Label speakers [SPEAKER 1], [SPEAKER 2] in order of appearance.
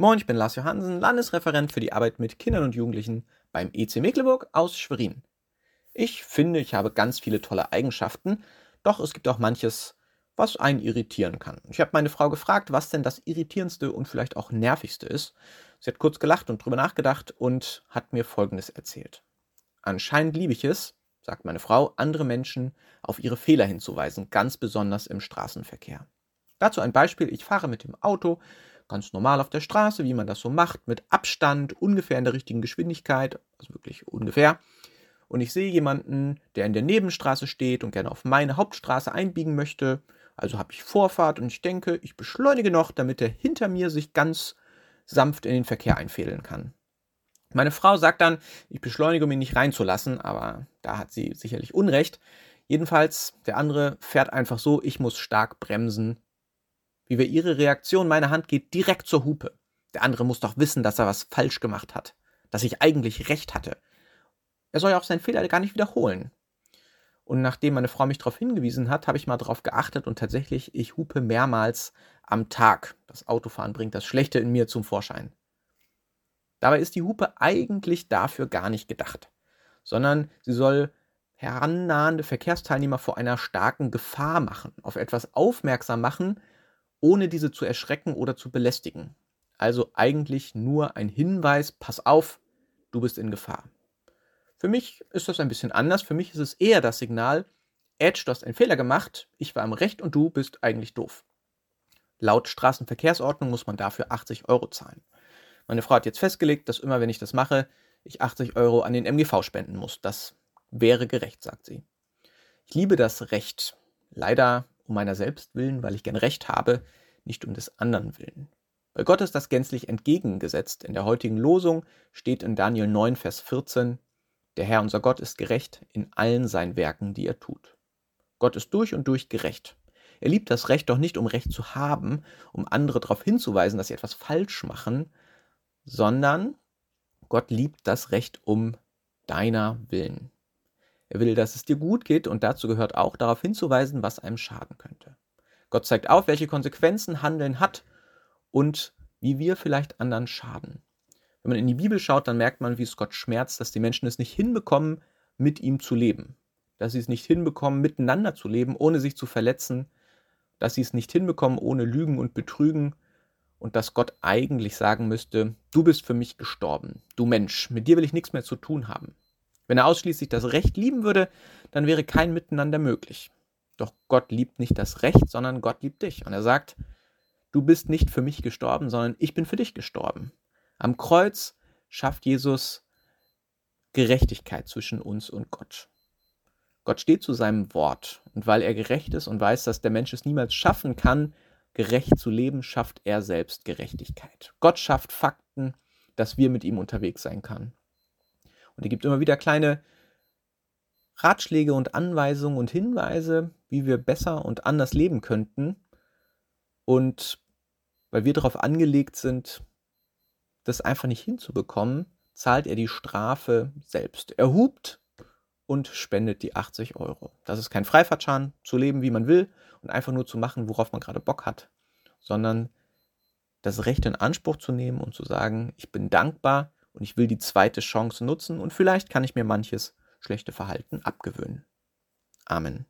[SPEAKER 1] Moin, ich bin Lars Johansen, Landesreferent für die Arbeit mit Kindern und Jugendlichen beim EC Mecklenburg aus Schwerin. Ich finde, ich habe ganz viele tolle Eigenschaften, doch es gibt auch manches, was einen irritieren kann. Ich habe meine Frau gefragt, was denn das irritierendste und vielleicht auch nervigste ist. Sie hat kurz gelacht und drüber nachgedacht und hat mir Folgendes erzählt. Anscheinend liebe ich es, sagt meine Frau, andere Menschen auf ihre Fehler hinzuweisen, ganz besonders im Straßenverkehr. Dazu ein Beispiel, ich fahre mit dem Auto ganz normal auf der Straße, wie man das so macht, mit Abstand, ungefähr in der richtigen Geschwindigkeit, also wirklich ungefähr und ich sehe jemanden, der in der Nebenstraße steht und gerne auf meine Hauptstraße einbiegen möchte, also habe ich Vorfahrt und ich denke, ich beschleunige noch, damit er hinter mir sich ganz sanft in den Verkehr einfädeln kann. Meine Frau sagt dann, ich beschleunige, um ihn nicht reinzulassen, aber da hat sie sicherlich Unrecht. Jedenfalls, der andere fährt einfach so, ich muss stark bremsen. Wie wäre ihre Reaktion? Meine Hand geht direkt zur Hupe. Der andere muss doch wissen, dass er was falsch gemacht hat, dass ich eigentlich recht hatte. Er soll ja auch seinen Fehler gar nicht wiederholen. Und nachdem meine Frau mich darauf hingewiesen hat, habe ich mal darauf geachtet und tatsächlich, ich hupe mehrmals am Tag. Das Autofahren bringt das Schlechte in mir zum Vorschein. Dabei ist die Hupe eigentlich dafür gar nicht gedacht, sondern sie soll herannahende Verkehrsteilnehmer vor einer starken Gefahr machen, auf etwas aufmerksam machen, ohne diese zu erschrecken oder zu belästigen. Also eigentlich nur ein Hinweis, pass auf, du bist in Gefahr. Für mich ist das ein bisschen anders. Für mich ist es eher das Signal, Edge, du hast einen Fehler gemacht, ich war im Recht und du bist eigentlich doof. Laut Straßenverkehrsordnung muss man dafür 80 Euro zahlen. Meine Frau hat jetzt festgelegt, dass immer, wenn ich das mache, ich 80 Euro an den MGV spenden muss. Das wäre gerecht, sagt sie. Ich liebe das Recht. Leider um meiner selbst willen, weil ich gern Recht habe, nicht um des anderen willen. Bei Gott ist das gänzlich entgegengesetzt. In der heutigen Losung steht in Daniel 9, Vers 14, der Herr unser Gott ist gerecht in allen seinen Werken, die er tut. Gott ist durch und durch gerecht. Er liebt das Recht doch nicht, um Recht zu haben, um andere darauf hinzuweisen, dass sie etwas falsch machen, sondern Gott liebt das Recht um deiner Willen. Er will, dass es dir gut geht und dazu gehört auch darauf hinzuweisen, was einem schaden könnte. Gott zeigt auf, welche Konsequenzen Handeln hat und wie wir vielleicht anderen schaden. Wenn man in die Bibel schaut, dann merkt man, wie es Gott schmerzt, dass die Menschen es nicht hinbekommen, mit ihm zu leben. Dass sie es nicht hinbekommen, miteinander zu leben, ohne sich zu verletzen. Dass sie es nicht hinbekommen, ohne Lügen und Betrügen. Und dass Gott eigentlich sagen müsste, du bist für mich gestorben. Du Mensch, mit dir will ich nichts mehr zu tun haben. Wenn er ausschließlich das Recht lieben würde, dann wäre kein Miteinander möglich. Doch Gott liebt nicht das Recht, sondern Gott liebt dich. Und er sagt, du bist nicht für mich gestorben, sondern ich bin für dich gestorben. Am Kreuz schafft Jesus Gerechtigkeit zwischen uns und Gott. Gott steht zu seinem Wort und weil er gerecht ist und weiß, dass der Mensch es niemals schaffen kann, gerecht zu leben, schafft er selbst Gerechtigkeit. Gott schafft Fakten, dass wir mit ihm unterwegs sein können. Und er gibt immer wieder kleine Ratschläge und Anweisungen und Hinweise, wie wir besser und anders leben könnten. Und weil wir darauf angelegt sind, das einfach nicht hinzubekommen, zahlt er die Strafe selbst. Er hupt und spendet die 80 Euro. Das ist kein Freifahrtschein, zu leben, wie man will und einfach nur zu machen, worauf man gerade Bock hat, sondern das Recht in Anspruch zu nehmen und zu sagen, ich bin dankbar und ich will die zweite Chance nutzen und vielleicht kann ich mir manches schlechte Verhalten abgewöhnen. Amen.